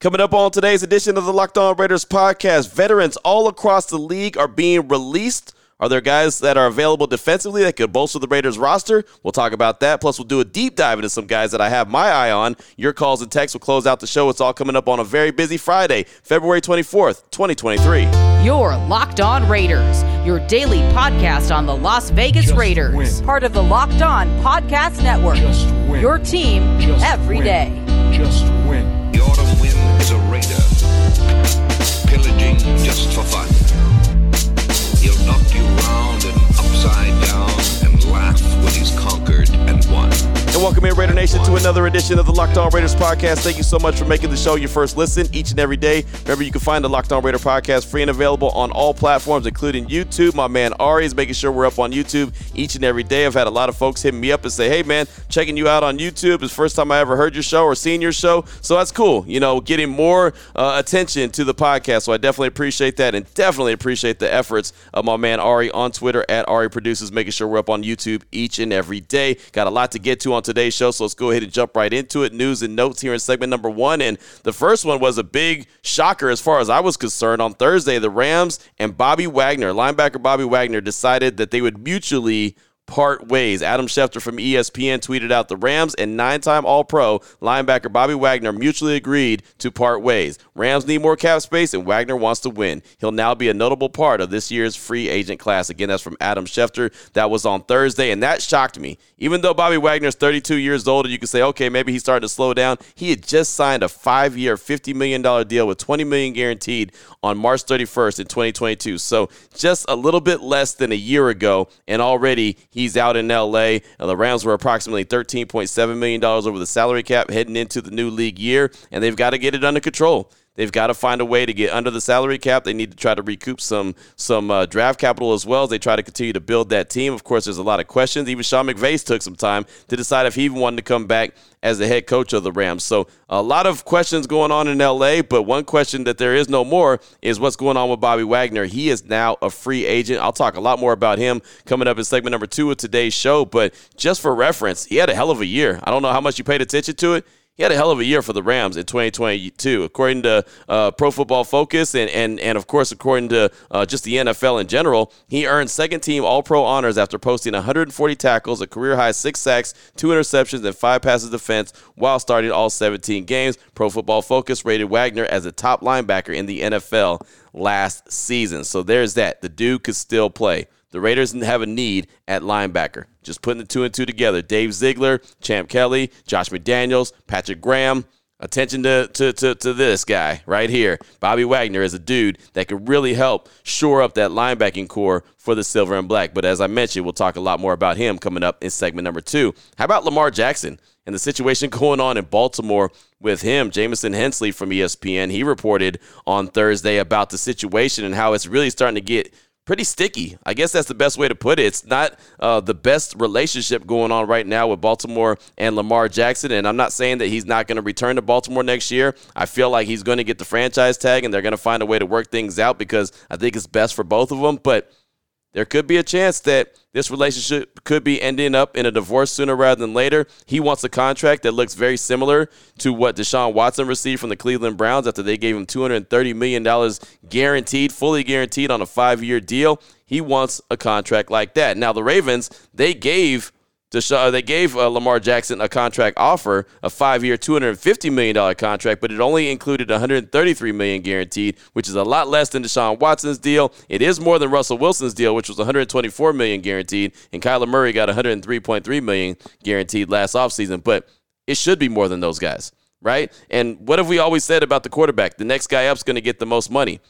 Coming up on today's edition of the Locked On Raiders podcast, veterans all across the league are being released. Are there guys that are available defensively that could bolster the Raiders roster? We'll talk about that. Plus, we'll do a deep dive into some guys that I have my eye on. Your calls and texts will close out the show. It's all coming up on a very busy Friday, February 24th, 2023. Your Locked On Raiders, your daily podcast on the Las Vegas Just Raiders. win. Part of the Locked On Podcast Network. Just win. Your team Just every win. day. Is a raider, pillaging just for fun. He'll knock you round and upside down and laugh when he's conquered and won. And welcome in, Raider Nation, to another edition of the Locked On Raiders podcast. Thank you so much for making the show your first listen each and every day. Remember, you can find the Locked On Raider podcast free and available on all platforms, including YouTube. My man Ari is making sure we're up on YouTube each and every day. I've had a lot of folks hitting me up and say, hey, man, checking you out on YouTube. The first time I ever heard your show or seen your show. So that's cool. You know, getting more uh, attention to the podcast. So I definitely appreciate that and definitely appreciate the efforts of my man Ari on Twitter at Ari Produces, making sure we're up on YouTube each and every day. Got a lot to get to on today's show, so let's go ahead and jump right into it. News and notes here in segment number one. And the first one was a big shocker as far as I was concerned. On Thursday, the Rams and Bobby Wagner, linebacker Bobby Wagner, decided that they would mutually part ways. Adam Schefter from ESPN tweeted out the Rams and nine time All Pro linebacker Bobby Wagner mutually agreed to part ways. Rams need more cap space and Wagner wants to win. He'll now be a notable part of this year's free agent class. Again, that's from Adam Schefter. That was on Thursday, and that shocked me. Even though Bobby Wagner's 32 years old, and you can say, okay, maybe he's starting to slow down, he had just signed a five year, $50 million deal with 20 million guaranteed on March 31st in 2022. So just a little bit less than a year ago, and already he's out in LA. And the Rams were approximately $13.7 million over the salary cap heading into the new league year, and they've got to get it under control. They've got to find a way to get under the salary cap. They need to try to recoup some some uh, draft capital as well as they try to continue to build that team. Of course, there's a lot of questions. Even Sean McVay took some time to decide if he even wanted to come back as the head coach of the Rams. So a lot of questions going on in LA, but one question that there is no more is what's going on with Bobby Wagner. He is now a free agent. I'll talk a lot more about him coming up in segment number two of today's show. But just for reference, he had a hell of a year. I don't know how much you paid attention to it. He had a hell of a year for the Rams in 2022, according to uh, Pro Football Focus, and and and of course according to uh, just the NFL in general. He earned second team All Pro honors after posting 140 tackles, a career high six sacks, two interceptions, and five passes defense while starting all 17 games. Pro Football Focus rated Wagner as a top linebacker in the NFL last season. So there's that. The dude could still play. The Raiders have a need at linebacker. Just putting the two and two together. Dave Ziegler, Champ Kelly, Josh McDaniels, Patrick Graham. Attention to, to, to, to this guy right here. Bobby Wagner is a dude that could really help shore up that linebacking core for the Silver and Black. But as I mentioned, we'll talk a lot more about him coming up in segment number two. How about Lamar Jackson and the situation going on in Baltimore with him? Jamison Hensley from ESPN, he reported on Thursday about the situation and how it's really starting to get pretty sticky. I guess that's the best way to put it. It's not uh, the best relationship going on right now with Baltimore and Lamar Jackson. And I'm not saying that he's not going to return to Baltimore next year. I feel like he's going to get the franchise tag and they're going to find a way to work things out because I think it's best for both of them. But there could be a chance that this relationship could be ending up in a divorce sooner rather than later. He wants a contract that looks very similar to what Deshaun Watson received from the Cleveland Browns after they gave him $230 million guaranteed, fully guaranteed on a five year deal. He wants a contract like that. Now, the Ravens, they gave Deshaun, they gave uh, Lamar Jackson a contract offer, a five-year, two hundred and fifty million dollar contract, but it only included one hundred thirty-three million guaranteed, which is a lot less than Deshaun Watson's deal. It is more than Russell Wilson's deal, which was one hundred twenty-four million guaranteed, and Kyler Murray got one hundred three point three million guaranteed last offseason. But it should be more than those guys, right? And what have we always said about the quarterback? The next guy up is going to get the most money.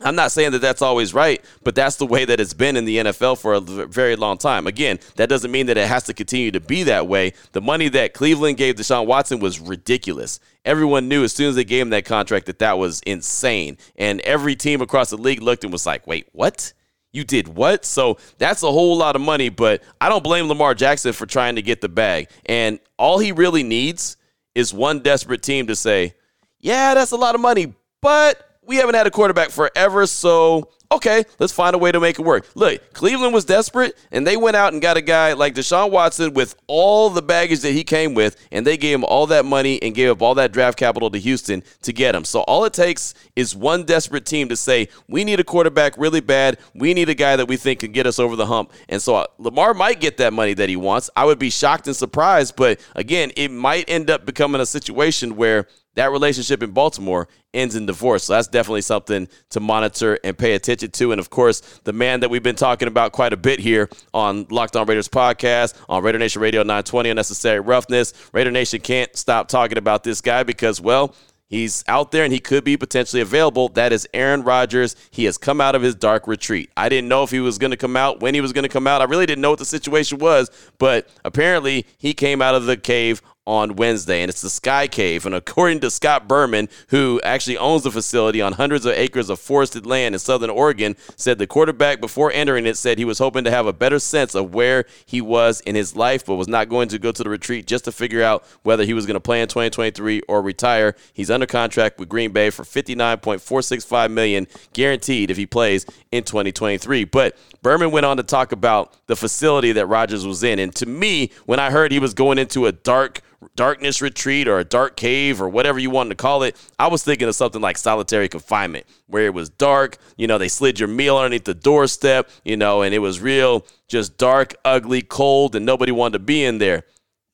I'm not saying that that's always right, but that's the way that it's been in the NFL for a very long time. Again, that doesn't mean that it has to continue to be that way. The money that Cleveland gave Deshaun Watson was ridiculous. Everyone knew as soon as they gave him that contract that that was insane. And every team across the league looked and was like, wait, what? You did what? So that's a whole lot of money, but I don't blame Lamar Jackson for trying to get the bag. And all he really needs is one desperate team to say, yeah, that's a lot of money, but we haven't had a quarterback forever, so Okay, let's find a way to make it work. Look, Cleveland was desperate, and they went out and got a guy like Deshaun Watson with all the baggage that he came with, and they gave him all that money and gave up all that draft capital to Houston to get him. So all it takes is one desperate team to say, we need a quarterback really bad. We need a guy that we think can get us over the hump. And so uh, Lamar might get that money that he wants. I would be shocked and surprised, but again, it might end up becoming a situation where that relationship in Baltimore ends in divorce. So that's definitely something to monitor and pay attention to. And of course, the man that we've been talking about quite a bit here on Locked On Raiders podcast, on Raider Nation Radio 920, Unnecessary Roughness. Raider Nation can't stop talking about this guy because, well, He's out there and he could be potentially available. That is Aaron Rodgers. He has come out of his dark retreat. I didn't know if he was going to come out, when he was going to come out. I really didn't know what the situation was, but apparently he came out of the cave on Wednesday, and it's the Sky Cave. And according to Scott Berman, who actually owns the facility on hundreds of acres of forested land in southern Oregon, said the quarterback before entering it said he was hoping to have a better sense of where he was in his life, but was not going to go to the retreat just to figure out whether he was going to play in 2023 or retire. He's under contract with Green Bay for 59.465 million guaranteed if he plays in 2023. But Berman went on to talk about the facility that Rodgers was in, and to me, when I heard he was going into a dark darkness retreat or a dark cave or whatever you wanted to call it, I was thinking of something like solitary confinement, where it was dark. You know, they slid your meal underneath the doorstep, you know, and it was real, just dark, ugly, cold, and nobody wanted to be in there.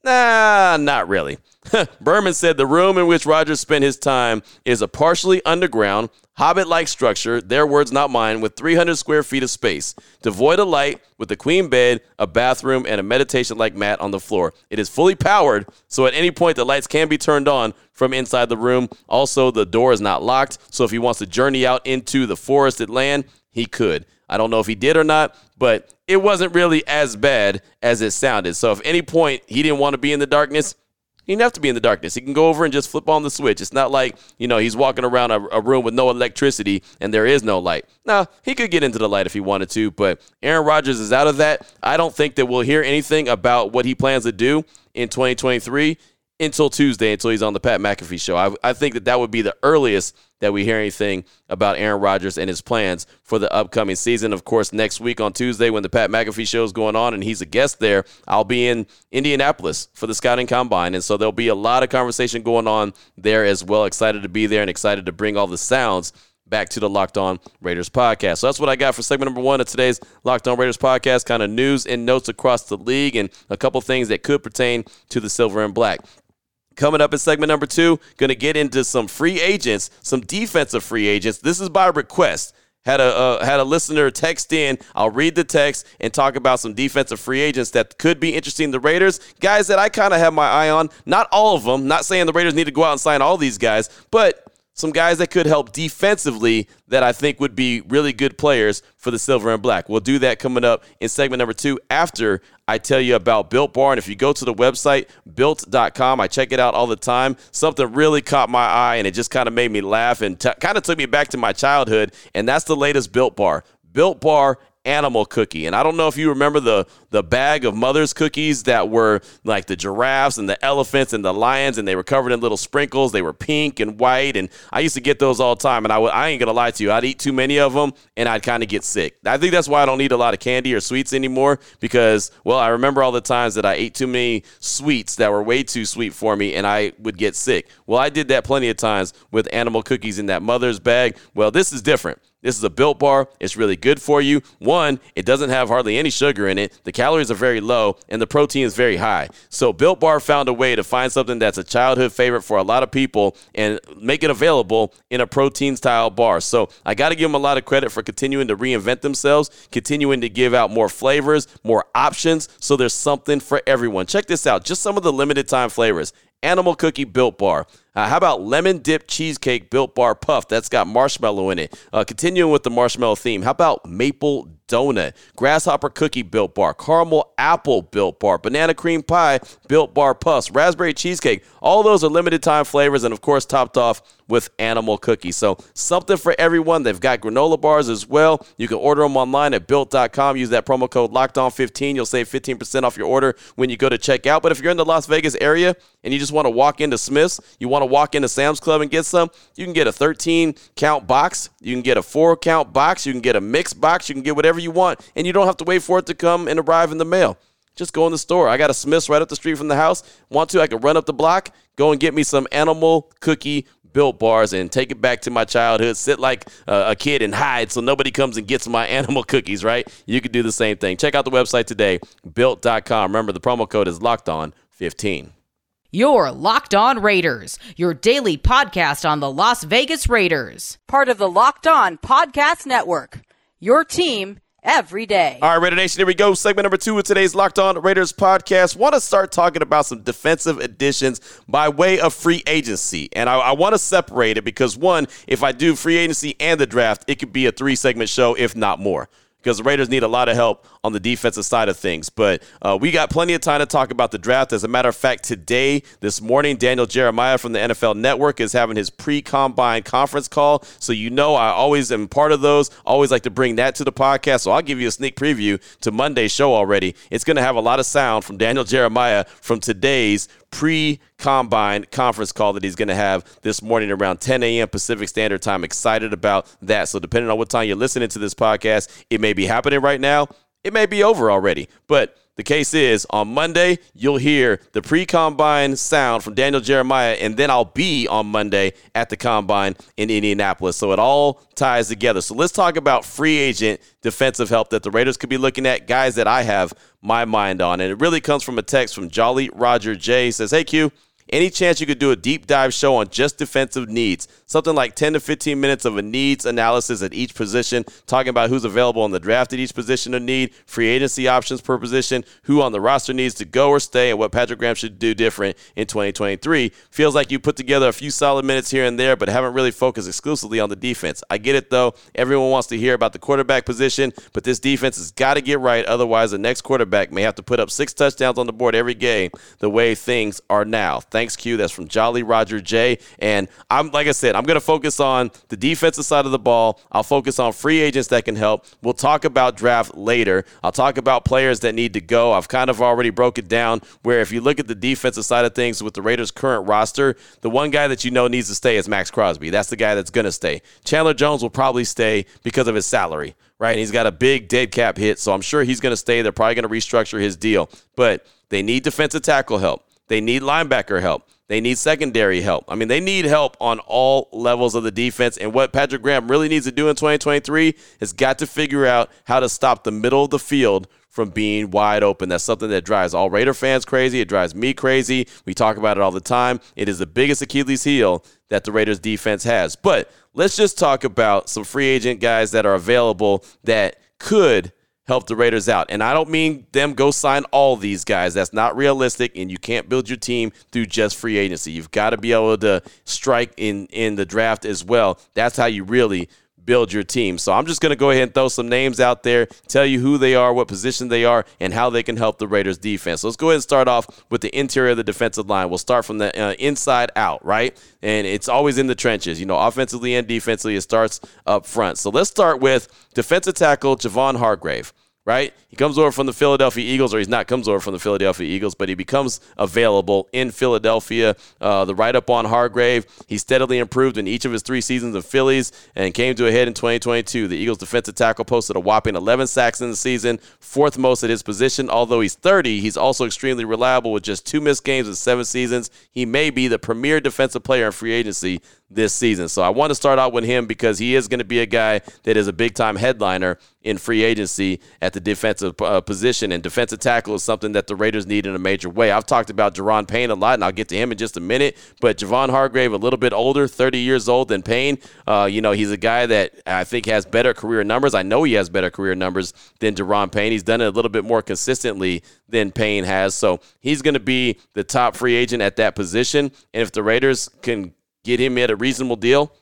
Nah, not really. Berman said the room in which Rodgers spent his time is a partially underground, hobbit like structure, their words, not mine, with 300 square feet of space, devoid of light, with a queen bed, a bathroom, and a meditation like mat on the floor. It is fully powered, so at any point the lights can be turned on from inside the room. Also, the door is not locked, so if he wants to journey out into the forested land, he could. I don't know if he did or not, but it wasn't really as bad as it sounded. So if any point he didn't want to be in the darkness, he didn't have to be in the darkness. He can go over and just flip on the switch. It's not like, you know, he's walking around a, a room with no electricity and there is no light. Now, he could get into the light if he wanted to, but Aaron Rodgers is out of that. I don't think that we'll hear anything about what he plans to do in 2023 until Tuesday, until he's on the Pat McAfee show. I, I think that that would be the earliest that we hear anything about Aaron Rodgers and his plans for the upcoming season. Of course, next week on Tuesday, when the Pat McAfee show is going on and he's a guest there, I'll be in Indianapolis for the scouting combine. And so there'll be a lot of conversation going on there as well. Excited to be there and excited to bring all the sounds back to the Locked On Raiders podcast. So that's what I got for segment number one of today's Locked On Raiders podcast. Kind of news and notes across the league and a couple things that could pertain to the silver and black. Coming up in segment number two, going to get into some free agents, some defensive free agents. This is by request. Had a uh, had a listener text in. I'll read the text and talk about some defensive free agents that could be interesting the Raiders. Guys that I kind of have my eye on. Not all of them. Not saying the Raiders need to go out and sign all these guys, but some guys that could help defensively that I think would be really good players for the silver and black. We'll do that coming up in segment number two after I tell you about Built Bar. And if you go to the website, built.com, I check it out all the time. Something really caught my eye and it just kind of made me laugh and t- kind of took me back to my childhood. And that's the latest Built Bar. Built Bar animal cookie. And I don't know if you remember the the bag of mother's cookies that were like the giraffes and the elephants and the lions and they were covered in little sprinkles. They were pink and white and I used to get those all the time and I would I ain't to lie to you. I'd eat too many of them and I'd kind of get sick. I think that's why I don't eat a lot of candy or sweets anymore because well, I remember all the times that I ate too many sweets that were way too sweet for me and I would get sick. Well, I did that plenty of times with animal cookies in that mother's bag. Well, this is different. This is a built bar. It's really good for you. One, it doesn't have hardly any sugar in it. The calories are very low and the protein is very high. So Built Bar found a way to find something that's a childhood favorite for a lot of people and make it available in a protein style bar. So I got to give them a lot of credit for continuing to reinvent themselves, continuing to give out more flavors, more options. So there's something for everyone. Check this out. Just some of the limited time flavors. Animal Cookie Built Bar. Uh, how about lemon dip cheesecake Built Bar Puff? That's got marshmallow in it. Uh, continuing with the marshmallow theme. How about maple donut, grasshopper cookie built bar, caramel apple built bar, banana cream pie built bar puffs, raspberry cheesecake. All those are limited time flavors and, of course, topped off with animal cookies. So something for everyone. They've got granola bars as well. You can order them online at built.com. Use that promo code LOCKEDON15. You'll save 15% off your order when you go to checkout. But if you're in the Las Vegas area and you just want to walk into Smith's, you want to walk into Sam's Club and get some, you can get a 13 count box. You can get a four count box. You can get a mixed box. You can get whatever you want. And you don't have to wait for it to come and arrive in the mail. Just go in the store. I got a Smith's right up the street from the house. Want to? I can run up the block, go and get me some animal cookie built bars and take it back to my childhood, sit like uh, a kid and hide so nobody comes and gets my animal cookies, right? You could do the same thing. Check out the website today, built.com. Remember, the promo code is locked on 15. Your Locked On Raiders, your daily podcast on the Las Vegas Raiders. Part of the Locked On Podcast Network. Your team every day. All right, Raider Nation, here we go. Segment number two of today's Locked On Raiders podcast. Want to start talking about some defensive additions by way of free agency. And I, I want to separate it because, one, if I do free agency and the draft, it could be a three segment show, if not more because the Raiders need a lot of help on the defensive side of things. But uh, we got plenty of time to talk about the draft. As a matter of fact, today, this morning, Daniel Jeremiah from the NFL Network is having his pre combine conference call. So you know, I always am part of those. Always like to bring that to the podcast. So I'll give you a sneak preview to Monday's show already. It's going to have a lot of sound from Daniel Jeremiah from today's pre combine conference call that he's going to have this morning around 10 a.m. Pacific Standard Time. Excited about that. So, depending on what time you're listening to this podcast, it may be happening right now, it may be over already. But the case is, on Monday, you'll hear the pre combine sound from Daniel Jeremiah, and then I'll be on Monday at the combine in Indianapolis. So it all ties together. So let's talk about free agent defensive help that the Raiders could be looking at, guys that I have my mind on. And it really comes from a text from Jolly Roger J. Says, Hey, Q. Any chance you could do a deep dive show on just defensive needs? Something like 10 to 15 minutes of a needs analysis at each position, talking about who's available on the draft at each position of need, free agency options per position, who on the roster needs to go or stay, and what Patrick Graham should do different in 2023. Feels like you put together a few solid minutes here and there, but haven't really focused exclusively on the defense. I get it though. Everyone wants to hear about the quarterback position, but this defense has got to get right. Otherwise, the next quarterback may have to put up six touchdowns on the board every game the way things are now. Thanks, Q. That's from Jolly Roger J. And I'm like I said, I'm going to focus on the defensive side of the ball. I'll focus on free agents that can help. We'll talk about draft later. I'll talk about players that need to go. I've kind of already broke it down where if you look at the defensive side of things with the Raiders' current roster, the one guy that you know needs to stay is Maxx Crosby. That's the guy that's going to stay. Chandler Jones will probably stay because of his salary, right? And he's got a big dead cap hit, so I'm sure he's going to stay. They're probably going to restructure his deal. But they need defensive tackle help. They need linebacker help. They need secondary help. I mean, they need help on all levels of the defense. And what Patrick Graham really needs to do in 2023 is got to figure out how to stop the middle of the field from being wide open. That's something that drives all Raider fans crazy. It drives me crazy. We talk about it all the time. It is the biggest Achilles heel that the Raiders defense has. But let's just talk about some free agent guys that are available that could help the Raiders out. And I don't mean them go sign all these guys. That's not realistic, and you can't build your team through just free agency. You've got to be able to strike in in the draft as well. That's how you really build your team. So I'm just going to go ahead and throw some names out there, tell you who they are, what position they are, and how they can help the Raiders defense. So let's go ahead and start off with the interior of the defensive line. We'll start from the uh, inside out, right? And it's always in the trenches. You know, offensively and defensively, it starts up front. So let's start with defensive tackle Javon Hargrave right? He comes over from the Philadelphia Eagles, or he's not comes over from the Philadelphia Eagles, but he becomes available in Philadelphia. Uh, the write up on Hargrave, he steadily improved in each of his three seasons of Phillies and came to a head in 2022. The Eagles defensive tackle posted a whopping 11 sacks in the season, fourth most at his position. Although he's 30, he's also extremely reliable with just two missed games in seven seasons. He may be the premier defensive player in free agency this season. So I want to start out with him because he is going to be a guy that is a big time headliner in free agency at the defensive uh, position. And defensive tackle is something that the Raiders need in a major way. I've talked about Daron Payne a lot, and I'll get to him in just a minute. But Javon Hargrave, a little bit older, 30 years old than Payne. Uh, you know, he's a guy that I think has better career numbers. I know he has better career numbers than Daron Payne. He's done it a little bit more consistently than Payne has. So he's going to be the top free agent at that position. And if the Raiders can get him at a reasonable deal,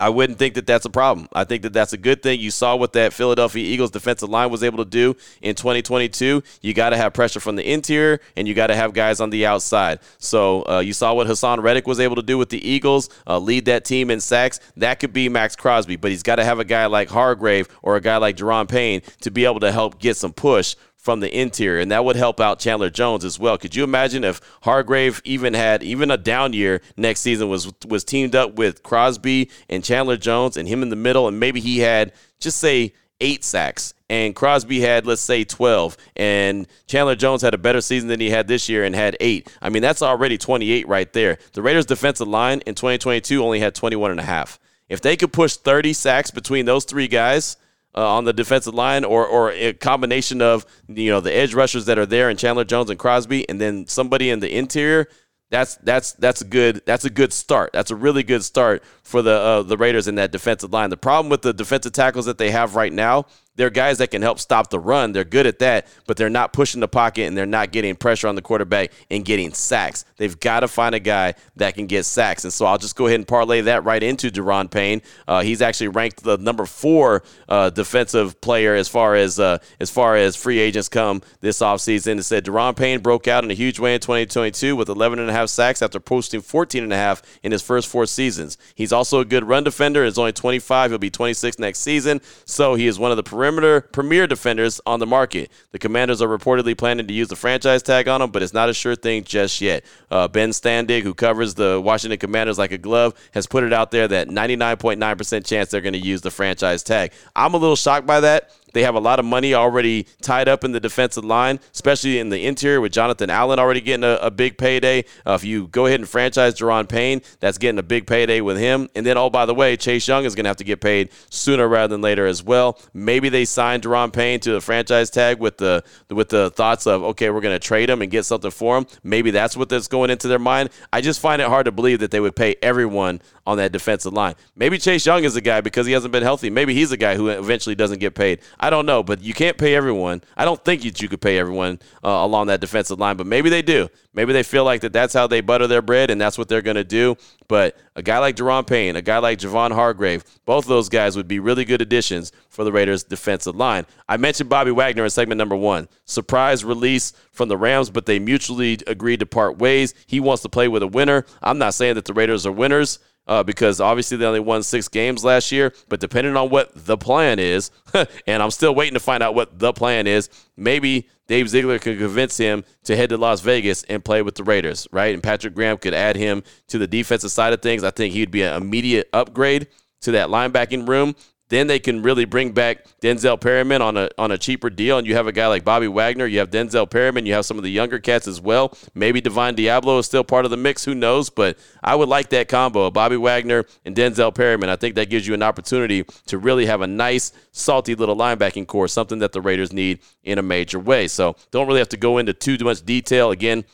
I wouldn't think that that's a problem. I think that that's a good thing. You saw what that Philadelphia Eagles defensive line was able to do in 2022. You got to have pressure from the interior, and you got to have guys on the outside. So uh, you saw what Haason Reddick was able to do with the Eagles, uh, lead that team in sacks. That could be Maxx Crosby, but he's got to have a guy like Hargrave or a guy like Daron Payne to be able to help get some push from the interior, and that would help out Chandler Jones as well. Could you imagine if Hargrave even had even a down year next season was was teamed up with Crosby and Chandler Jones and him in the middle, and maybe he had just say eight sacks and Crosby had let's say 12 and Chandler Jones had a better season than he had this year and had 8. I mean that's already 28 right there. The Raiders defensive line in 2022 only had 21 and a half. If they could push 30 sacks between those three guys, uh, on the defensive line, or or a combination of you know the edge rushers that are there and Chandler Jones and Crosby, and then somebody in the interior. That's that's that's good that's a good start. That's a really good start for the uh, the Raiders in that defensive line. The problem with the defensive tackles that they have right now they're guys that can help stop the run. They're good at that, but they're not pushing the pocket and they're not getting pressure on the quarterback and getting sacks. They've got to find a guy that can get sacks. And so I'll just go ahead and parlay that right into Daron Payne. Uh, he's actually ranked the number four uh, defensive player as far as uh, as far as free agents come this offseason. It said Daron Payne broke out in a huge way in 2022 with 11 and a half sacks after posting 14 and a half in his first four seasons. He's also a good run defender. He's only 25. He'll be 26 next season. So he is one of the perimeter premier defenders on the market. The Commanders are reportedly planning to use the franchise tag on him, but it's not a sure thing just yet. Uh, ben Standig, who covers the Washington Commanders like a glove, has put it out there that 99.9% chance they're going to use the franchise tag. I'm a little shocked by that they have a lot of money already tied up in the defensive line, especially in the interior with Jonathan Allen already getting a, a big payday. Uh, if you go ahead and franchise Daron Payne, that's getting a big payday with him. And then, oh, by the way, Chase Young is going to have to get paid sooner rather than later as well. Maybe they sign Daron Payne to the franchise tag with the with the thoughts of, okay, we're going to trade him and get something for him. Maybe that's what that's going into their mind. I just find it hard to believe that they would pay everyone on that defensive line. Maybe Chase Young is a guy because he hasn't been healthy. Maybe he's a guy who eventually doesn't get paid. I don't know, but you can't pay everyone. I don't think that you could pay everyone uh, along that defensive line, but maybe they do. Maybe they feel like that that's how they butter their bread and that's what they're going to do. But a guy like Daron Payne, a guy like Javon Hargrave, both of those guys would be really good additions for the Raiders' defensive line. I mentioned Bobby Wagner in segment number one. Surprise release from the Rams, but they mutually agreed to part ways. He wants to play with a winner. I'm not saying that the Raiders are winners uh, because obviously they only won six games last year. But depending on what the plan is, and I'm still waiting to find out what the plan is, maybe Dave Ziegler could convince him to head to Las Vegas and play with the Raiders, right? And Patrick Graham could add him to the defensive side of things. I think he'd be an immediate upgrade to that linebacking room. Then they can really bring back Denzel Perryman on a on a cheaper deal, and you have a guy like Bobby Wagner. You have Denzel Perryman. You have some of the younger cats as well. Maybe Divine Deablo is still part of the mix. Who knows? But I would like that combo of Bobby Wagner and Denzel Perryman. I think that gives you an opportunity to really have a nice, salty little linebacking core, something that the Raiders need in a major way. So don't really have to go into too much detail. Again,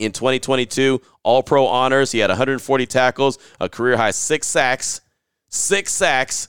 in 2022, All Pro honors. He had 140 tackles, a career high six sacks, six sacks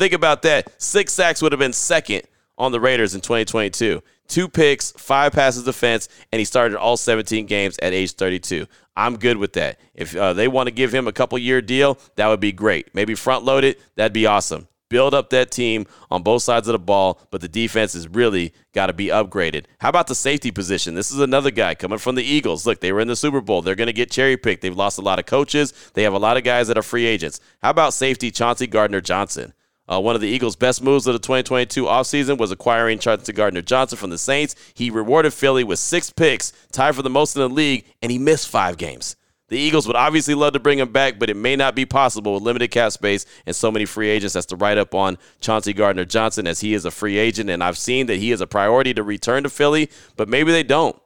Think about that. Six sacks would have been second on the Raiders in 2022. Two picks, five passes defense, and he started all 17 games at age 32. I'm good with that. If uh, they want to give him a couple year deal, that would be great. Maybe front load it, that'd be awesome. Build up that team on both sides of the ball, but the defense has really got to be upgraded. How about the safety position? This is another guy coming from the Eagles. Look, they were in the Super Bowl. They're going to get cherry picked. They've lost a lot of coaches. They have a lot of guys that are free agents. How about safety Chauncey Gardner Johnson? Uh, one of the Eagles' best moves of the 2022 offseason was acquiring Chauncey Gardner Johnson from the Saints. He rewarded Philly with six picks, tied for the most in the league, and he missed five games. The Eagles would obviously love to bring him back, but it may not be possible with limited cap space and so many free agents. That's to write up on Chauncey Gardner Johnson as he is a free agent, and I've seen that he is a priority to return to Philly, but maybe they don't.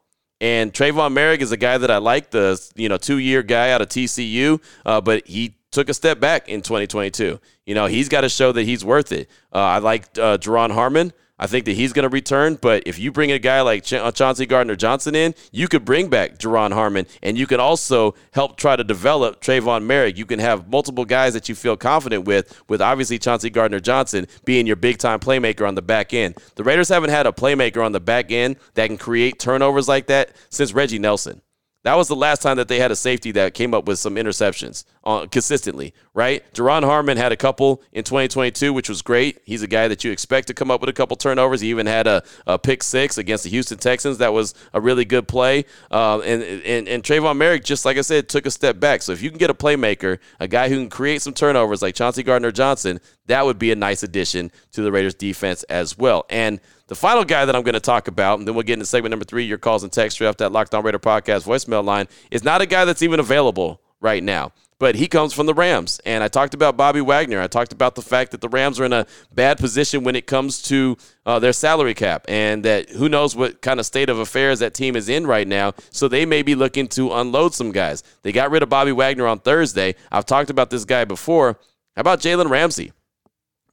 And Tre'von Moehrig is a guy that I like, the you know two year guy out of TCU, uh, but he took a step back in 2022. You know, he's got to show that he's worth it. Uh, I like uh, Duron Harmon. I think that he's going to return, but if you bring a guy like Ch- uh, Chauncey Gardner Johnson in, you could bring back Duron Harmon, and you could also help try to develop Tre'von Moehrig. You can have multiple guys that you feel confident with, with obviously Chauncey Gardner Johnson being your big time playmaker on the back end. The Raiders haven't had a playmaker on the back end that can create turnovers like that since Reggie Nelson. That was the last time that they had a safety that came up with some interceptions uh, consistently, right? Duron Harmon had a couple in 2022, which was great. He's a guy that you expect to come up with a couple turnovers. He even had a, a pick six against the Houston Texans. That was a really good play. Uh, and, and, and Tre'von Moehrig, just like I said, took a step back. So if you can get a playmaker, a guy who can create some turnovers like Chauncey Gardner Johnson, that would be a nice addition to the Raiders defense as well. And the final guy that I'm going to talk about, and then we'll get into segment number three, your calls and text off that Locked On Raider podcast voicemail line, is not a guy that's even available right now. But he comes from the Rams. And I talked about Bobby Wagner. I talked about the fact that the Rams are in a bad position when it comes to uh, their salary cap, and that who knows what kind of state of affairs that team is in right now. So they may be looking to unload some guys. They got rid of Bobby Wagner on Thursday. I've talked about this guy before. How about Jalen Ramsey?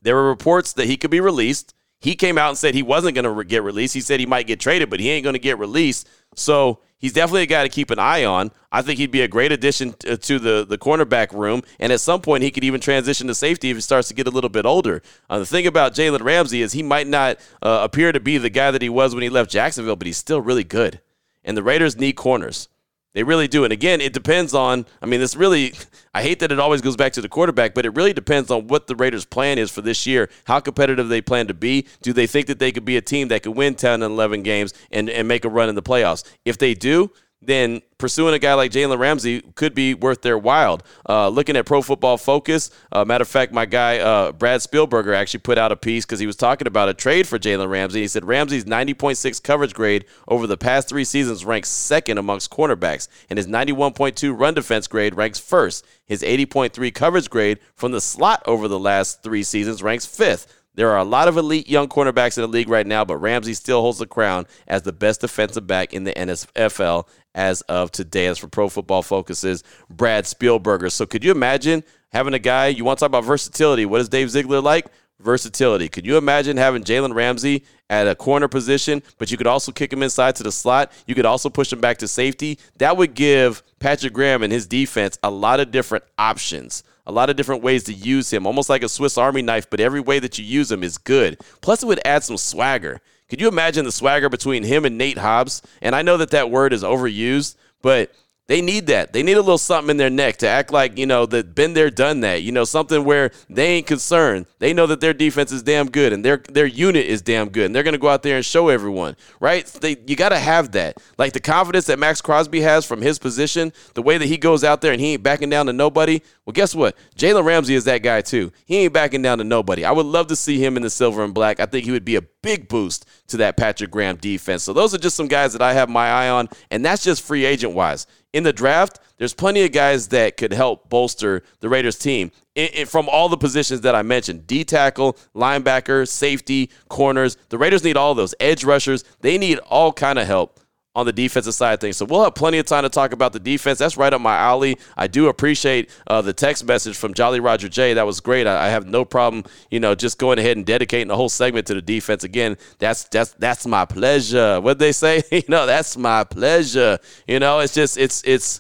There were reports that he could be released. He came out and said he wasn't going to re- get released. He said he might get traded, but he ain't going to get released. So he's definitely a guy to keep an eye on. I think he'd be a great addition to, to the, the cornerback room. And at some point, he could even transition to safety if he starts to get a little bit older. Uh, the thing about Jalen Ramsey is he might not uh, appear to be the guy that he was when he left Jacksonville, but he's still really good. And the Raiders need corners. They really do. And again, it depends on, I mean, this really, I hate that it always goes back to the quarterback, but it really depends on what the Raiders' plan is for this year, how competitive they plan to be. Do they think that they could be a team that could win 10 and 11 games and, and make a run in the playoffs? If they do, then pursuing a guy like Jalen Ramsey could be worth their while. Uh, looking at Pro Football Focus, uh, matter of fact, my guy uh, Brad Spielberger actually put out a piece because he was talking about a trade for Jalen Ramsey. He said Ramsey's 90.6 coverage grade over the past three seasons ranks second amongst cornerbacks, and his 91.2 run defense grade ranks first. His 80.3 coverage grade from the slot over the last three seasons ranks fifth. There are a lot of elite young cornerbacks in the league right now, but Ramsey still holds the crown as the best defensive back in the NFL as of today. As for Pro Football Focus's Brad Spielberger. So could you imagine having a guy, you want to talk about versatility. What is Dave Ziegler like? Versatility. Could you imagine having Jalen Ramsey at a corner position, but you could also kick him inside to the slot? You could also push him back to safety. That would give Patrick Graham and his defense a lot of different options a lot of different ways to use him, almost like a Swiss Army knife, but every way that you use him is good. Plus, it would add some swagger. Could you imagine the swagger between him and Nate Hobbs? And I know that that word is overused, but they need that. They need a little something in their neck to act like, you know, that been there, done that. You know, something where they ain't concerned. They know that their defense is damn good and their their unit is damn good. And they're gonna go out there and show everyone. Right? They you gotta have that. Like the confidence that Maxx Crosby has from his position, the way that he goes out there and he ain't backing down to nobody. Well, guess what? Jalen Ramsey is that guy too. He ain't backing down to nobody. I would love to see him in the silver and black. I think he would be a big boost to that Patrick Graham defense. So those are just some guys that I have my eye on, and that's just free agent wise in the draft, there's plenty of guys that could help bolster the Raiders team it, it, from all the positions that I mentioned D tackle, linebacker, safety, corners. The Raiders need all those edge rushers. They need all kind of help on the defensive side of things. So we'll have plenty of time to talk about the defense. That's right up my alley. I do appreciate uh, the text message from Jolly Roger J. That was great. I, I, have no problem, you know, just going ahead and dedicating the whole segment to the defense. Again, that's that's that's my pleasure. What they say, you know, that's my pleasure. You know, it's just it's it's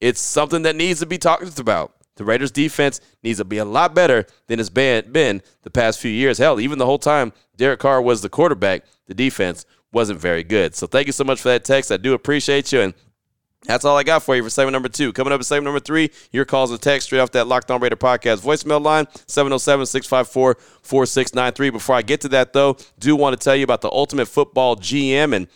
it's something that needs to be talked about. The Raiders defense needs to be a lot better than it's been, been the past few years. Hell, even the whole time Derek Carr was the quarterback, the defense wasn't very good. So thank you so much for that text. I do appreciate you. And that's all I got for you for segment number two. Coming up at segment number three, your calls and text straight off that Locked On Raider podcast voicemail line, 707 654 4693. Before I get to that, though, do want to tell you about the Ultimate Football GM. And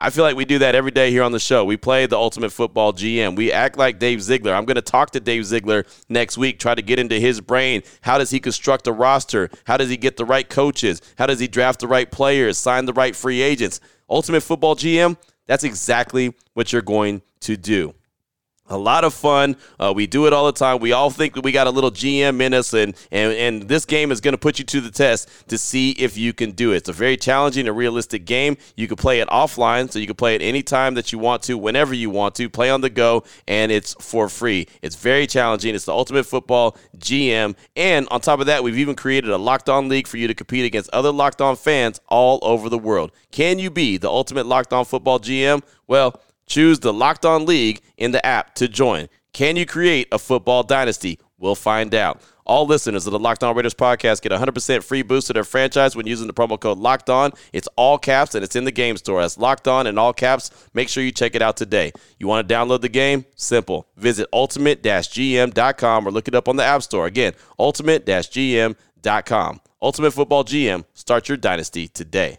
I feel like we do that every day here on the show. We play the Ultimate Football GM. We act like Dave Ziegler. I'm going to talk to Dave Ziegler next week, try to get into his brain. How does he construct a roster? How does he get the right coaches? How does he draft the right players, sign the right free agents? Ultimate Football GM, that's exactly what you're going to do a lot of fun. Uh, we do it all the time. We all think that we got a little GM in us, and and, and this game is going to put you to the test to see if you can do it. It's a very challenging and realistic game. You can play it offline, so you can play it anytime that you want to, whenever you want to. Play on the go, and it's for free. It's very challenging. It's the ultimate football GM, and on top of that, we've even created a locked on league for you to compete against other locked on fans all over the world. Can you be the ultimate locked on football GM? Well. Choose the Locked On League in the app to join. Can you create a football dynasty? We'll find out. All listeners of the Locked On Raiders podcast get 100% free boost to their franchise when using the promo code Locked On. It's all caps and it's in the game store. That's Locked On in all caps. Make sure you check it out today. You want to download the game? Simple. Visit ultimate-gm.com or look it up on the App Store. Again, ultimate-gm.com. Ultimate Football GM. Start your dynasty today.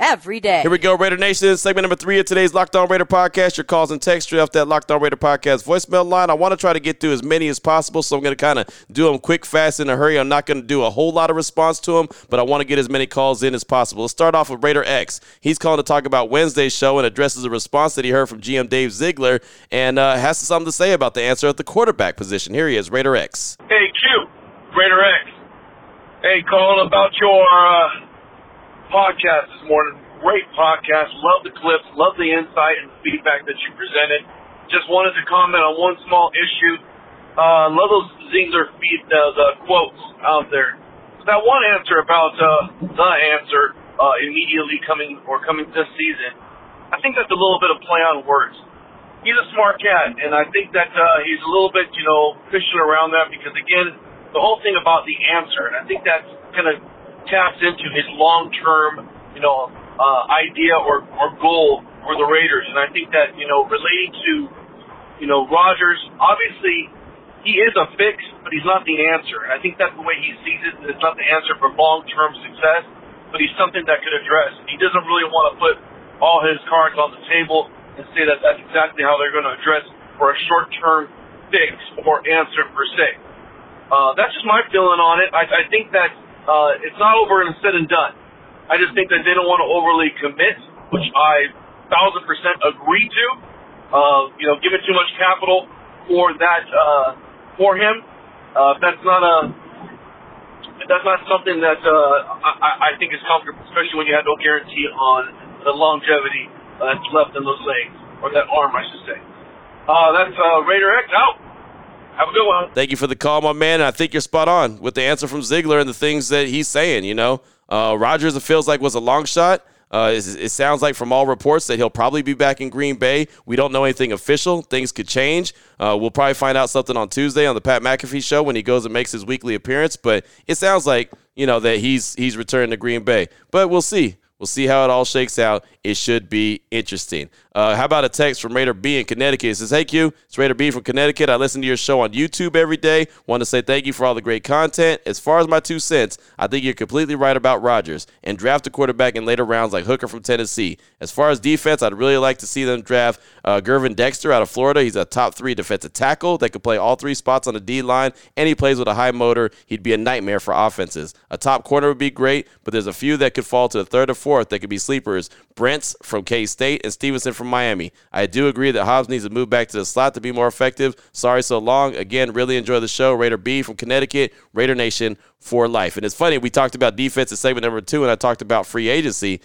every day. Here we go, Raider Nation. Segment number three of today's Locked On Raider podcast. Your calls and text straight off that Locked On Raider podcast voicemail line. I want to try to get through as many as possible, so I'm going to kind of do them quick, fast, in a hurry. I'm not going to do a whole lot of response to them, but I want to get as many calls in as possible. Let's start off with Raider X. He's calling to talk about Wednesday's show and addresses a response that he heard from GM Dave Ziegler and uh, has something to say about the answer at the quarterback position. Here he is, Raider X. Hey, Q, Raider X. Hey, call about your uh, podcast this morning great podcast. Love the clips, love the insight and feedback that you presented. Just wanted to comment on one small issue. Uh, love those Ziegler feed, uh, the quotes out there. That one answer about uh, the answer uh, immediately coming or coming this season, I think that's a little bit of play on words. He's a smart cat, and I think that uh, he's a little bit, you know, fishing around that because again, the whole thing about the answer, and I think that kind of taps into his long-term, you know, uh, idea or, or goal for the Raiders. And I think that, you know, relating to, you know, Rodgers, obviously he is a fix, but he's not the answer. And I think that's the way he sees it. It's not the answer for long-term success, but he's something that could address. He doesn't really want to put all his cards on the table and say that that's exactly how they're going to address for a short-term fix or answer per se. Uh, that's just my feeling on it. I, I think that uh, it's not over and said and done. I just think that they don't want to overly commit, which I thousand percent agree to. Uh, you know, giving too much capital for that uh, for him. Uh, that's not a that's not something that uh, I, I think is comfortable, especially when you have no guarantee on the longevity that's left in those legs or that arm, I should say. Uh, that's uh, Raider X out. Have a good one. Thank you for the call, my man. I think you're spot on with the answer from Ziegler and the things that he's saying. You know, uh, Rodgers, it feels like, was a long shot. Uh, it, it, sounds like from all reports that he'll probably be back in Green Bay. We don't know anything official. Things could change. Uh, we'll probably find out something on Tuesday on the Pat McAfee show when he goes and makes his weekly appearance. But it sounds like you know that he's he's returned to Green Bay. But we'll see. We'll see how it all shakes out. It should be interesting. Uh, how about a text from Raider B in Connecticut? It says, Hey Q, it's Raider B from Connecticut. I listen to your show on YouTube every day. Want to say thank you for all the great content. As far as my two cents, I think you're completely right about Rodgers and draft a quarterback in later rounds like Hooker from Tennessee. As far as defense, I'd really like to see them draft uh, Gervon Dexter out of Florida. He's a top three defensive tackle that could play all three spots on the D line, and he plays with a high motor. He'd be a nightmare for offenses. A top corner would be great, but there's a few that could fall to the third or fourth that could be sleepers. Brents from K State and Stevenson from Miami. I do agree that Hobbs needs to move back to the slot to be more effective. Sorry so long. Again, really enjoy the show. Raider B from Connecticut, Raider Nation for life. And it's funny, we talked about defense in segment number two, and I talked about free agency.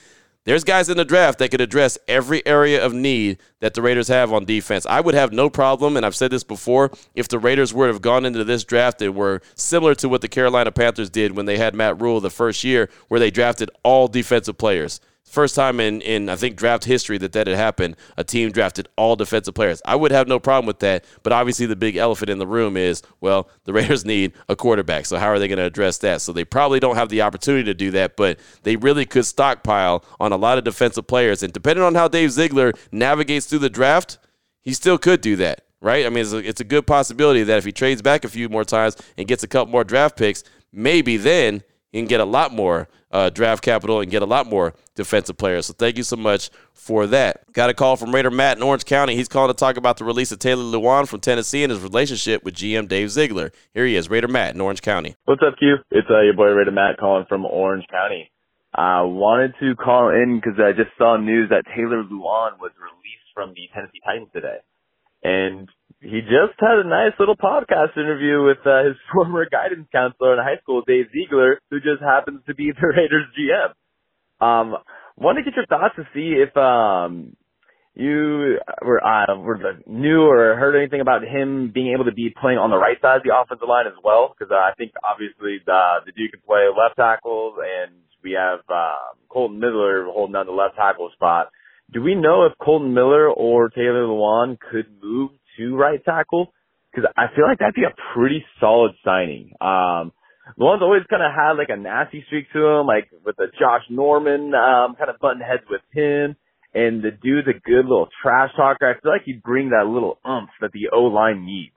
There's guys in the draft that could address every area of need that the Raiders have on defense. I would have no problem, and I've said this before, if the Raiders would have gone into this draft and were similar to what the Carolina Panthers did when they had Matt Rhule the first year, where they drafted all defensive players. First time in, in I think draft history that that had happened. A team drafted all defensive players. I would have no problem with that, but obviously the big elephant in the room is well, the Raiders need a quarterback. So how are they going to address that? So they probably don't have the opportunity to do that, but they really could stockpile on a lot of defensive players. And depending on how Dave Ziegler navigates through the draft, he still could do that right? I mean, it's a, it's a, good possibility that if he trades back a few more times and gets a couple more draft picks, maybe then he can get a lot more uh, draft capital and get a lot more defensive players. So thank you so much for that. Got a call from Raider Matt in Orange County. He's calling to talk about the release of Taylor Lewan from Tennessee and his relationship with GM Dave Ziegler. Here he is, Raider Matt in Orange County. What's up, Q? It's uh, your boy Raider Matt calling from Orange County. I wanted to call in because I just saw news that Taylor Lewan was released from the Tennessee Titans today. And he just had a nice little podcast interview with uh, his former guidance counselor in high school, Dave Ziegler, who just happens to be the Raiders GM. Um, want to get your thoughts to see if um, you were uh, were knew or heard anything about him being able to be playing on the right side of the offensive line as well, because uh, I think obviously the the dude can play left tackles and we have uh, Kolton Miller holding down the left tackle spot. Do we know if Kolton Miller or Taylor Lewan could move to right tackle? Because I feel like that'd be a pretty solid signing. Um, Lewan's always kind of had like a nasty streak to him, like with the Josh Norman um, kind of button heads with him. And the dude's a good little trash talker. I feel like he'd bring that little umph that the O line needs.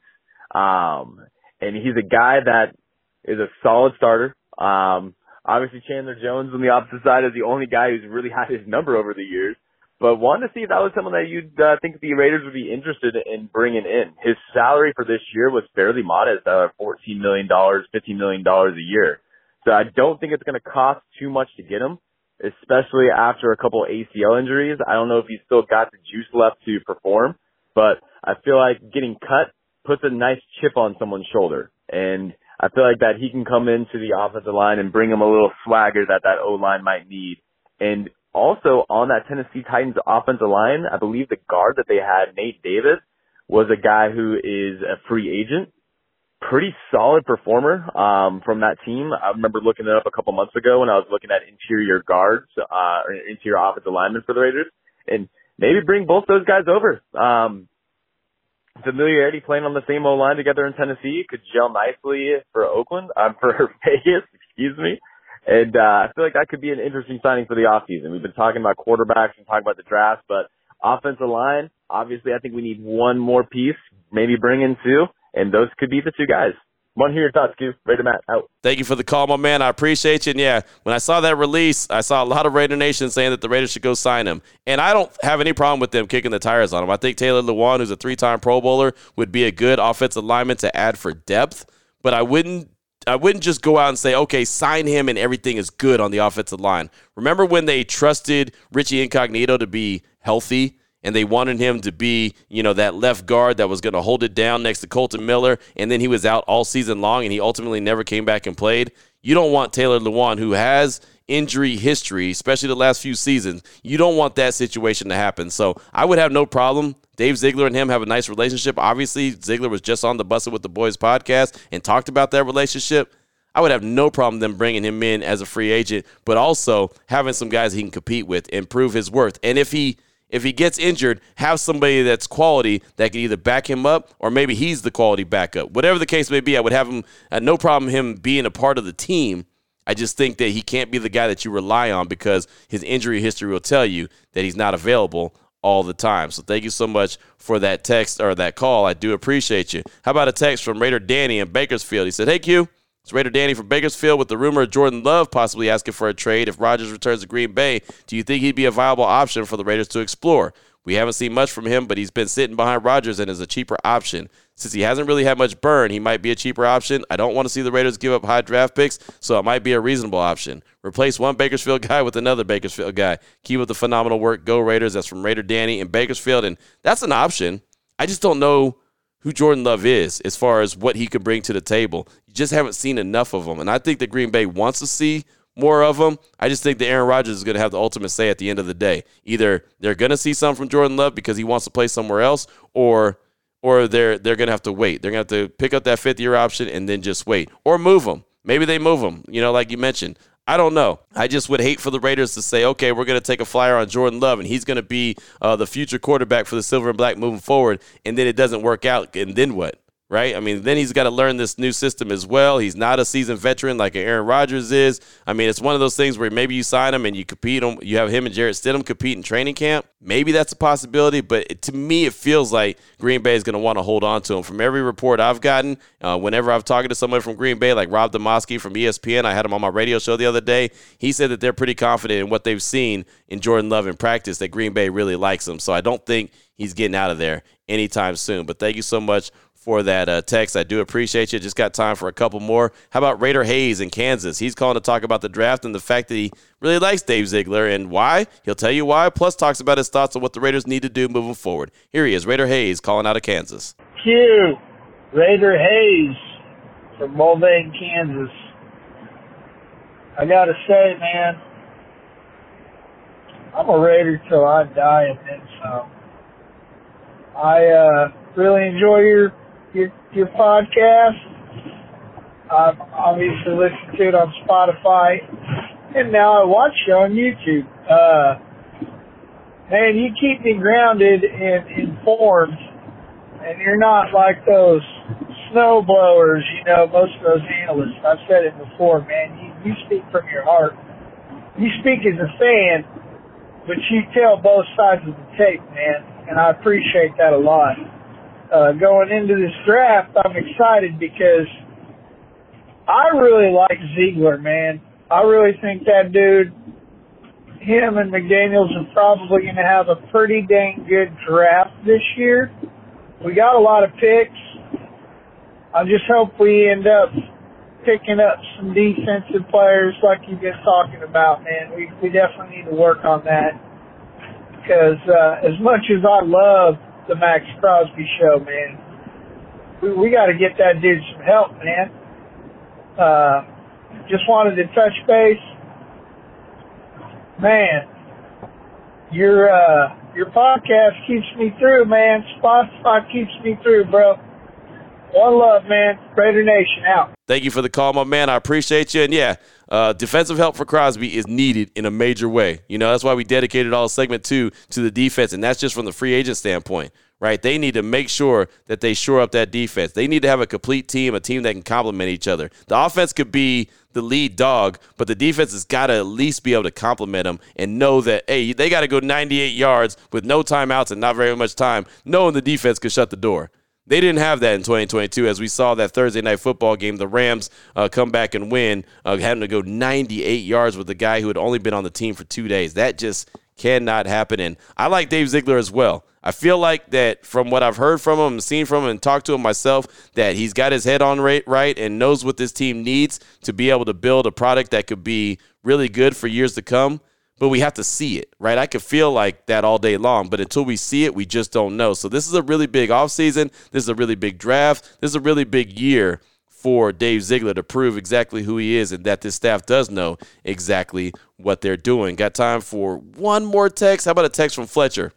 Um, and he's a guy that is a solid starter. Um, obviously Chandler Jones on the opposite side is the only guy who's really had his number over the years. But wanted to see if that was someone that you'd uh, think the Raiders would be interested in bringing in. His salary for this year was fairly modest, uh, $14 million, $15 million a year. So I don't think it's going to cost too much to get him, especially after a couple ACL injuries. I don't know if he's still got the juice left to perform, but I feel like getting cut puts a nice chip on someone's shoulder. And I feel like that he can come into the offensive line and bring him a little swagger that that O line might need. And also on that Tennessee Titans offensive line, I believe the guard that they had, Nate Davis, was a guy who is a free agent. Pretty solid performer um, from that team. I remember looking it up a couple months ago when I was looking at interior guards uh, or interior offensive linemen for the Raiders, and maybe bring both those guys over. Um, familiarity playing on the same O line together in Tennessee could gel nicely for Oakland, um, for Vegas, excuse me. And uh, I feel like that could be an interesting signing for the offseason. We've been talking about quarterbacks and talking about the draft, but offensive line, obviously, I think we need one more piece, maybe bring in two, and those could be the two guys. Want to hear your thoughts, Q? Raider Matt, out. Thank you for the call, my man. I appreciate you. And yeah, when I saw that release, I saw a lot of Raider Nation saying that the Raiders should go sign him. And I don't have any problem with them kicking the tires on him. I think Taylor Lewan, who's a three time Pro Bowler, would be a good offensive lineman to add for depth. But I wouldn't I wouldn't just go out and say, okay, sign him and everything is good on the offensive line. Remember when they trusted Richie Incognito to be healthy and they wanted him to be, you know, that left guard that was going to hold it down next to Kolton Miller, and then he was out all season long, and he ultimately never came back and played. You don't want Taylor Lewan, who has injury history, especially the last few seasons. You don't want that situation to happen. So I would have no problem. Dave Ziegler and him have a nice relationship. Obviously, Ziegler was just on the Bussin' with the Boys podcast and talked about that relationship. I would have no problem them bringing him in as a free agent, but also having some guys he can compete with and prove his worth. And if he if he gets injured, have somebody that's quality that can either back him up or maybe he's the quality backup. Whatever the case may be, I would have him uh, no problem him being a part of the team. I just think that he can't be the guy that you rely on because his injury history will tell you that he's not available all the time. So thank you so much for that text or that call. I do appreciate you. How about a text from Raider Danny in Bakersfield? He said, "Hey Q, it's Raider Danny from Bakersfield with the rumor of Jordan Love possibly asking for a trade if Rodgers returns to Green Bay. Do you think he'd be a viable option for the Raiders to explore? We haven't seen much from him, but he's been sitting behind Rodgers and is a cheaper option. Since he hasn't really had much burn, he might be a cheaper option. I don't want to see the Raiders give up high draft picks, so it might be a reasonable option. Replace one Bakersfield guy with another Bakersfield guy. Keep up the phenomenal work. Go Raiders. That's from Raider Danny in Bakersfield, and that's an option. I just don't know who Jordan Love is as far as what he could bring to the table. You just haven't seen enough of him. And I think that Green Bay wants to see more of him. I just think that Aaron Rodgers is going to have the ultimate say at the end of the day. Either they're going to see something from Jordan Love because he wants to play somewhere else, or or they're they're to have to wait. They're to have to pick up that fifth year option and then just wait, or move them. Maybe they move them. You know, like you mentioned. I don't know. I just would hate for the Raiders to say, okay, we're going to take a flyer on Jordan Love and he's going to be uh, the future quarterback for the Silver and Black moving forward, and then it doesn't work out, and then what? Right? I mean, then he's got to learn this new system as well. He's not a seasoned veteran like Aaron Rodgers is. I mean, it's one of those things where maybe you sign him and you compete him. You have him and Jarrett Stidham compete in training camp. Maybe that's a possibility, but it, to me, it feels like Green Bay is going to want to hold on to him. From every report I've gotten, uh, whenever I've talked to someone from Green Bay, like Rob Demovsky from ESPN, I had him on my radio show the other day. He said that they're pretty confident in what they've seen in Jordan Love in practice, that Green Bay really likes him. So I don't think he's getting out of there anytime soon. But thank you so much for that uh, text. I do appreciate you. Just got time for a couple more. How about Raider Hayes in Kansas? He's calling to talk about the draft and the fact that he really likes Dave Ziegler and why. He'll tell you why. Plus, talks about his thoughts on what the Raiders need to do moving forward. Here he is, Raider Hayes, calling out of Kansas. Q, Raider Hayes from Mulvane, Kansas. I gotta say, man, I'm a Raider till I die and then some. I uh, really enjoy your your your podcast. I've obviously listened to it on Spotify and now I watch you on YouTube. Uh, man, you keep me grounded and informed, and you're not like those snow blowers, you know, most of those analysts. I've said it before, man. You, you speak from your heart. You speak as a fan, but you tell both sides of the tape, man, and I appreciate that a lot. Uh, going into this draft, I'm excited because I really like Ziegler, man. I really think that dude, him and McDaniels are probably going to have a pretty dang good draft this year. We got a lot of picks. I just hope we end up picking up some defensive players like you've been talking about, man. We we definitely need to work on that because uh, as much as I love the Maxx Crosby show, man, we we got to get that dude some help, man. Uh, just wanted to touch base. Man, your uh your podcast keeps me through, man. Spotify keeps me through, bro. One love, man. Raider Nation out. Thank you for the call, my man. I appreciate you. And yeah, uh, defensive help for Crosby is needed in a major way. You know, that's why we dedicated all segment two to the defense, and that's just from the free agent standpoint right? They need to make sure that they shore up that defense. They need to have a complete team, a team that can complement each other. The offense could be the lead dog, but the defense has got to at least be able to complement them and know that, hey, they got to go 98 yards with no timeouts and not very much time, knowing the defense could shut the door. They didn't have that in 2022, as we saw that Thursday night football game. The Rams uh, come back and win, uh, having to go 98 yards with a guy who had only been on the team for two days. That just cannot happen. And I like Dave Ziegler as well. I feel like that from what I've heard from him, seen from him, and talked to him myself, that he's got his head on right, right and knows what this team needs to be able to build a product that could be really good for years to come. But we have to see it, right? I could feel like that all day long, but until we see it, we just don't know. So this is a really big offseason. This is a really big draft. This is a really big year for Dave Ziegler to prove exactly who he is and that this staff does know exactly what they're doing. Got time for one more text? How about a text from Fletcher?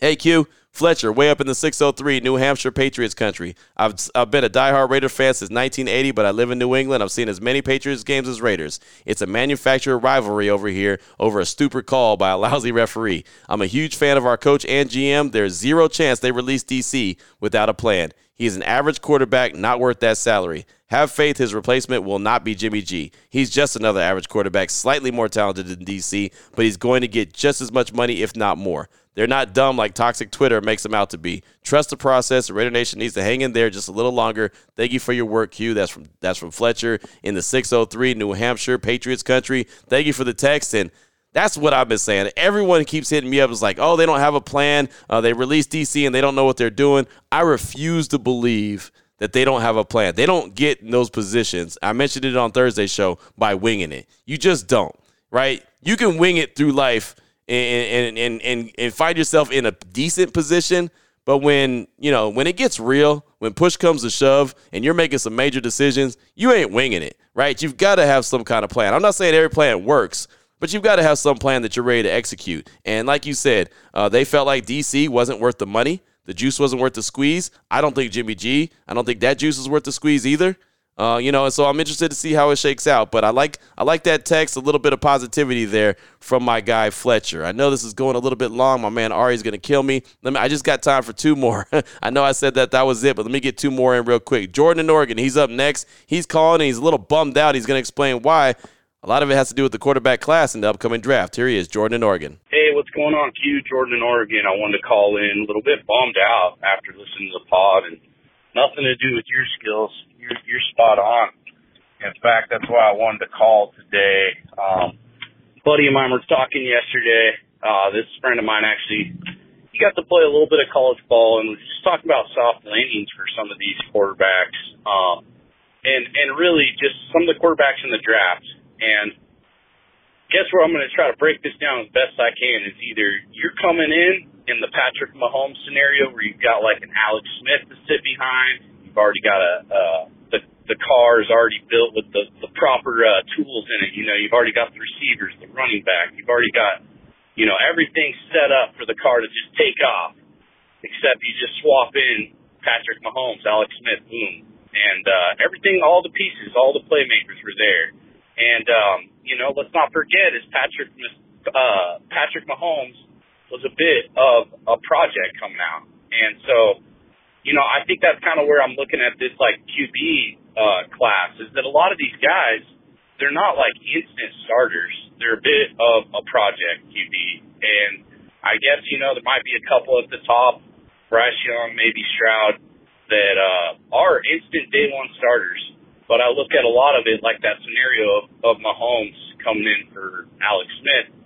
Hey, Q. Fletcher, way up in the 603, New Hampshire Patriots country. I've, I've been a diehard Raider fan since 1980, but I live in New England. I've seen as many Patriots games as Raiders. It's a manufactured rivalry over here over a stupid call by a lousy referee. I'm a huge fan of our coach and GM. There's zero chance they release DC without a plan. He's an average quarterback, not worth that salary. Have faith his replacement will not be Jimmy G. He's just another average quarterback, slightly more talented than DC, but he's going to get just as much money, if not more. They're not dumb like toxic Twitter makes them out to be. Trust the process. Raider Nation needs to hang in there just a little longer. Thank you for your work, Q. That's from that's from Fletcher in the 603 New Hampshire Patriots country. Thank you for the text and that's what I've been saying. Everyone keeps hitting me up. It's like, oh, they don't have a plan. Uh, they released DC and they don't know what they're doing. I refuse to believe that they don't have a plan. They don't get in those positions. I mentioned it on Thursday's show by winging it. You just don't, right? You can wing it through life and, and, and, and find yourself in a decent position. But when, you know, when it gets real, when push comes to shove and you're making some major decisions, you ain't winging it, right? You've got to have some kind of plan. I'm not saying every plan works, but you've got to have some plan that you're ready to execute. And like you said, uh, they felt like DC wasn't worth the money. The juice wasn't worth the squeeze. I don't think Jimmy G, I don't think that juice is worth the squeeze either. Uh, you know, and so I'm interested to see how it shakes out. But I like I like that text, a little bit of positivity there from my guy Fletcher. I know this is going a little bit long. My man Ari's gonna kill me. Let me. I just got time for two more. I know I said that that was it, but let me get two more in real quick. Jordan in Oregon, he's up next. He's calling. he's a little bummed out. He's gonna explain why. A lot of it has to do with the quarterback class in the upcoming draft. Here he is, Jordan in Oregon. Hey, what's going on, Q? Jordan in Oregon. I wanted to call in a little bit bummed out after listening to the pod and nothing to do with your skills. You're, you're spot on. In fact, that's why I wanted to call today. Um, buddy of mine was talking yesterday. Uh, this friend of mine actually, he got to play a little bit of college ball and was just talking about soft landings for some of these quarterbacks. Um, and, and really just some of the quarterbacks in the draft. And guess where I'm going to try to break this down as best I can is either you're coming in in the Patrick Mahomes scenario where you've got like an Alex Smith to sit behind. You've already got a, uh, the car is already built with the, the proper uh, tools in it. You know, you've already got the receivers, the running back. You've already got, you know, everything set up for the car to just take off, except you just swap in Patrick Mahomes, Alex Smith, boom, and uh, everything, all the pieces, all the playmakers were there. And um, you know, let's not forget is Patrick uh, Patrick Mahomes was a bit of a project coming out, and so you know, I think that's kind of where I'm looking at this like QB uh, class is that a lot of these guys they're not like instant starters. They're a bit of a project QB, and I guess you know there might be a couple at the top, Bryce Young, maybe Stroud, that uh, are instant day one starters. But I look at a lot of it like that scenario of, of Mahomes coming in for Alex Smith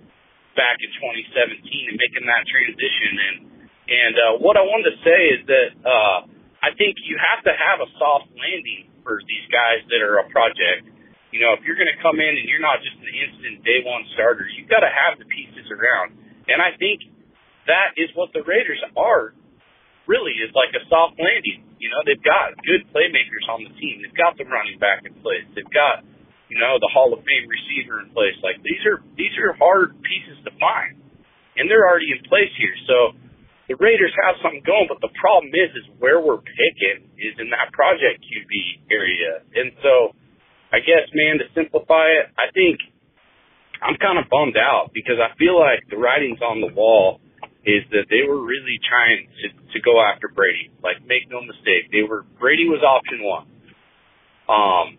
back in 2017 and making that transition. And and uh, what I wanted to say is that uh, I think you have to have a soft landing for these guys that are a project you know, if you're going to come in and you're not just an instant day one starter, you've got to have the pieces around. And I think that is what the Raiders are really is like a soft landing. You know, they've got good playmakers on the team. They've got the running back in place. They've got, you know, the Hall of Fame receiver in place. Like these are these are hard pieces to find. And they're already in place here. So the Raiders have something going, but the problem is is where we're picking is in that project QB area. And so I guess, man, to simplify it, I think I'm kind of bummed out because I feel like the writing's on the wall is that they were really trying to, to go after Brady. Like, make no mistake, they were Brady was option one. Um,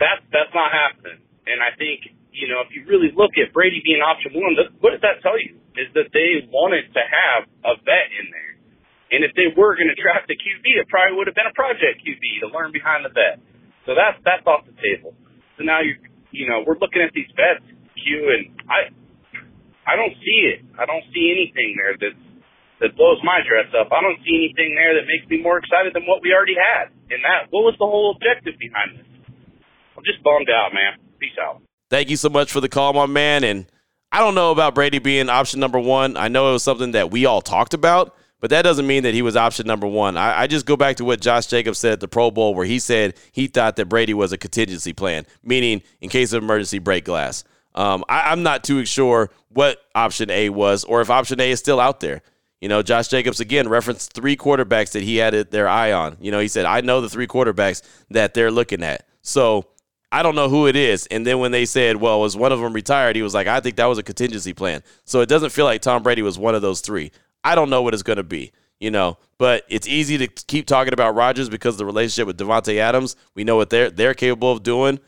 that that's not happening. And I think you know if you really look at Brady being option one, what does that tell you? Is that they wanted to have a vet in there. And if they were going to draft a QB, it probably would have been a project QB to learn behind the vet. So that's that's off the table. So now you you know we're looking at these vets, Q, and I I don't see it. I don't see anything there that that blows my dress up. I don't see anything there that makes me more excited than what we already had. And that what was the whole objective behind this? I'm just bummed out, man. Peace out. Thank you so much for the call, my man. And I don't know about Brady being option number one. I know it was something that we all talked about. But that doesn't mean that he was option number one. I, I, just go back to what Josh Jacobs said at the Pro Bowl, where he said he thought that Brady was a contingency plan, meaning in case of emergency, break glass. Um, I, I'm not too sure what option A was, or if option A is still out there. You know, Josh Jacobs again referenced three quarterbacks that he had their eye on. You know, he said, I know the three quarterbacks that they're looking at. So I don't know who it is. And then when they said, well, was one of them retired, he was like, I think that was a contingency plan. So it doesn't feel like Tom Brady was one of those three. I don't know what it's going to be, you know. But it's easy to keep talking about Rodgers because the relationship with Davante Adams, we know what they're they're capable of doing.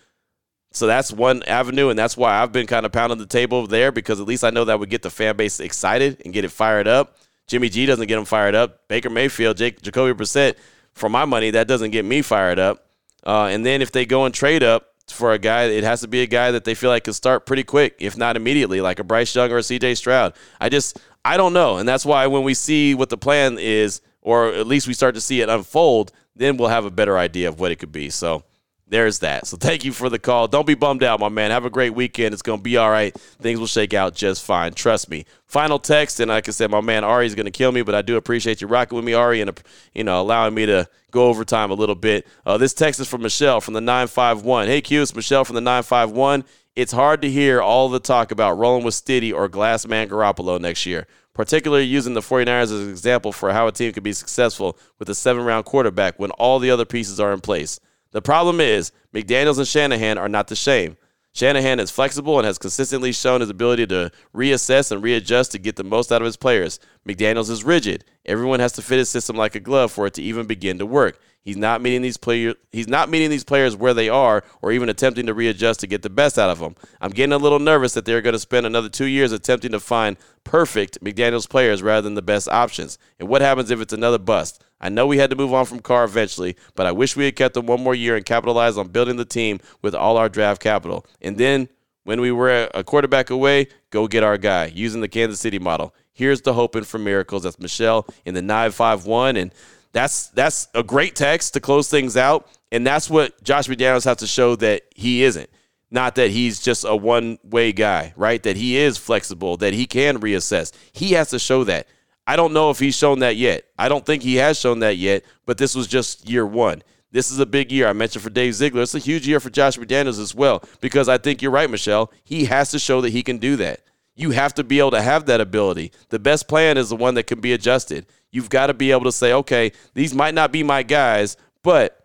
So that's one avenue, and that's why I've been kind of pounding the table there because at least I know that would get the fan base excited and get it fired up. Jimmy G doesn't get them fired up. Baker Mayfield, Jake, Jacoby Brissett, for my money, that doesn't get me fired up. Uh, and then if they go and trade up for a guy, it has to be a guy that they feel like can start pretty quick, if not immediately, like a Bryce Young or a CJ Stroud. I just I don't know. And that's why when we see what the plan is, or at least we start to see it unfold, then we'll have a better idea of what it could be. So there's that. So thank you for the call. Don't be bummed out, my man. Have a great weekend. It's going to be all right. Things will shake out just fine. Trust me. Final text, and like I said, my man Ari is going to kill me, but I do appreciate you rocking with me, Ari, and you know allowing me to go over time a little bit. Uh, this text is from Michelle from the 951. Hey, Q, it's Michelle from the 951. It's hard to hear all the talk about rolling with Stiddy or Glassman Garoppolo next year, particularly using the 49ers as an example for how a team could be successful with a seven round quarterback when all the other pieces are in place. The problem is, McDaniels and Shanahan are not the same. Shanahan is flexible and has consistently shown his ability to reassess and readjust to get the most out of his players. McDaniels is rigid. Everyone has to fit his system like a glove for it to even begin to work. He's not meeting these players. He's not meeting these players where they are, or even attempting to readjust to get the best out of them. I'm getting a little nervous that they're going to spend another two years attempting to find perfect McDaniel's players rather than the best options. And what happens if it's another bust? I know we had to move on from Carr eventually, but I wish we had kept him one more year and capitalized on building the team with all our draft capital. And then when we were a quarterback away, go get our guy using the Kansas City model. Here's the hoping for miracles. That's Michelle in the 951. And that's that's a great text to close things out, and that's what Josh McDaniels has to show that he isn't. Not that he's just a one way guy, right? That he is flexible, that he can reassess. He has to show that. I don't know if he's shown that yet. I don't think he has shown that yet, but this was just year one. This is a big year. I mentioned for Dave Ziegler. It's a huge year for Josh McDaniels as well, because I think you're right, Michelle. He has to show that he can do that. You have to be able to have that ability. The best plan is the one that can be adjusted. You've got to be able to say, okay, these might not be my guys, but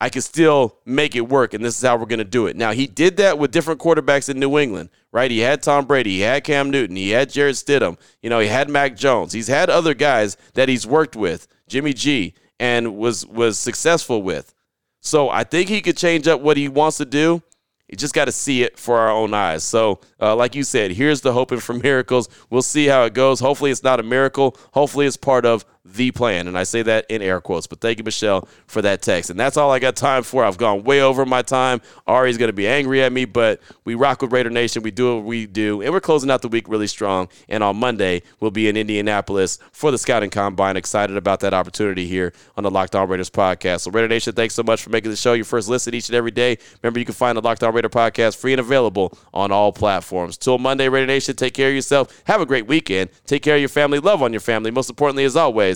I can still make it work, and this is how we're going to do it. Now, he did that with different quarterbacks in New England, right? He had Tom Brady, he had Cam Newton, he had Jarrett Stidham, you know, he had Mac Jones. He's had other guys that he's worked with, Jimmy G, and was was successful with. So I think he could change up what he wants to do. You just got to see it for our own eyes. So, uh, like you said, here's the hoping for miracles. We'll see how it goes. Hopefully, it's not a miracle. Hopefully, it's part of the plan. And I say that in air quotes. But thank you, Michelle, for that text. And that's all I got time for. I've gone way over my time. Ari's going to be angry at me, but we rock with Raider Nation. We do what we do. And we're closing out the week really strong. And on Monday, we'll be in Indianapolis for the Scouting Combine. Excited about that opportunity here on the Locked On Raiders podcast. So, Raider Nation, thanks so much for making the show your first listen each and every day. Remember, you can find the Locked On Raider podcast free and available on all platforms. Till Monday, Raider Nation, take care of yourself. Have a great weekend. Take care of your family. Love on your family. Most importantly, as always,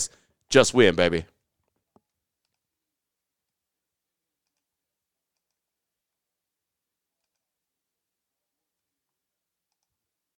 just win, baby.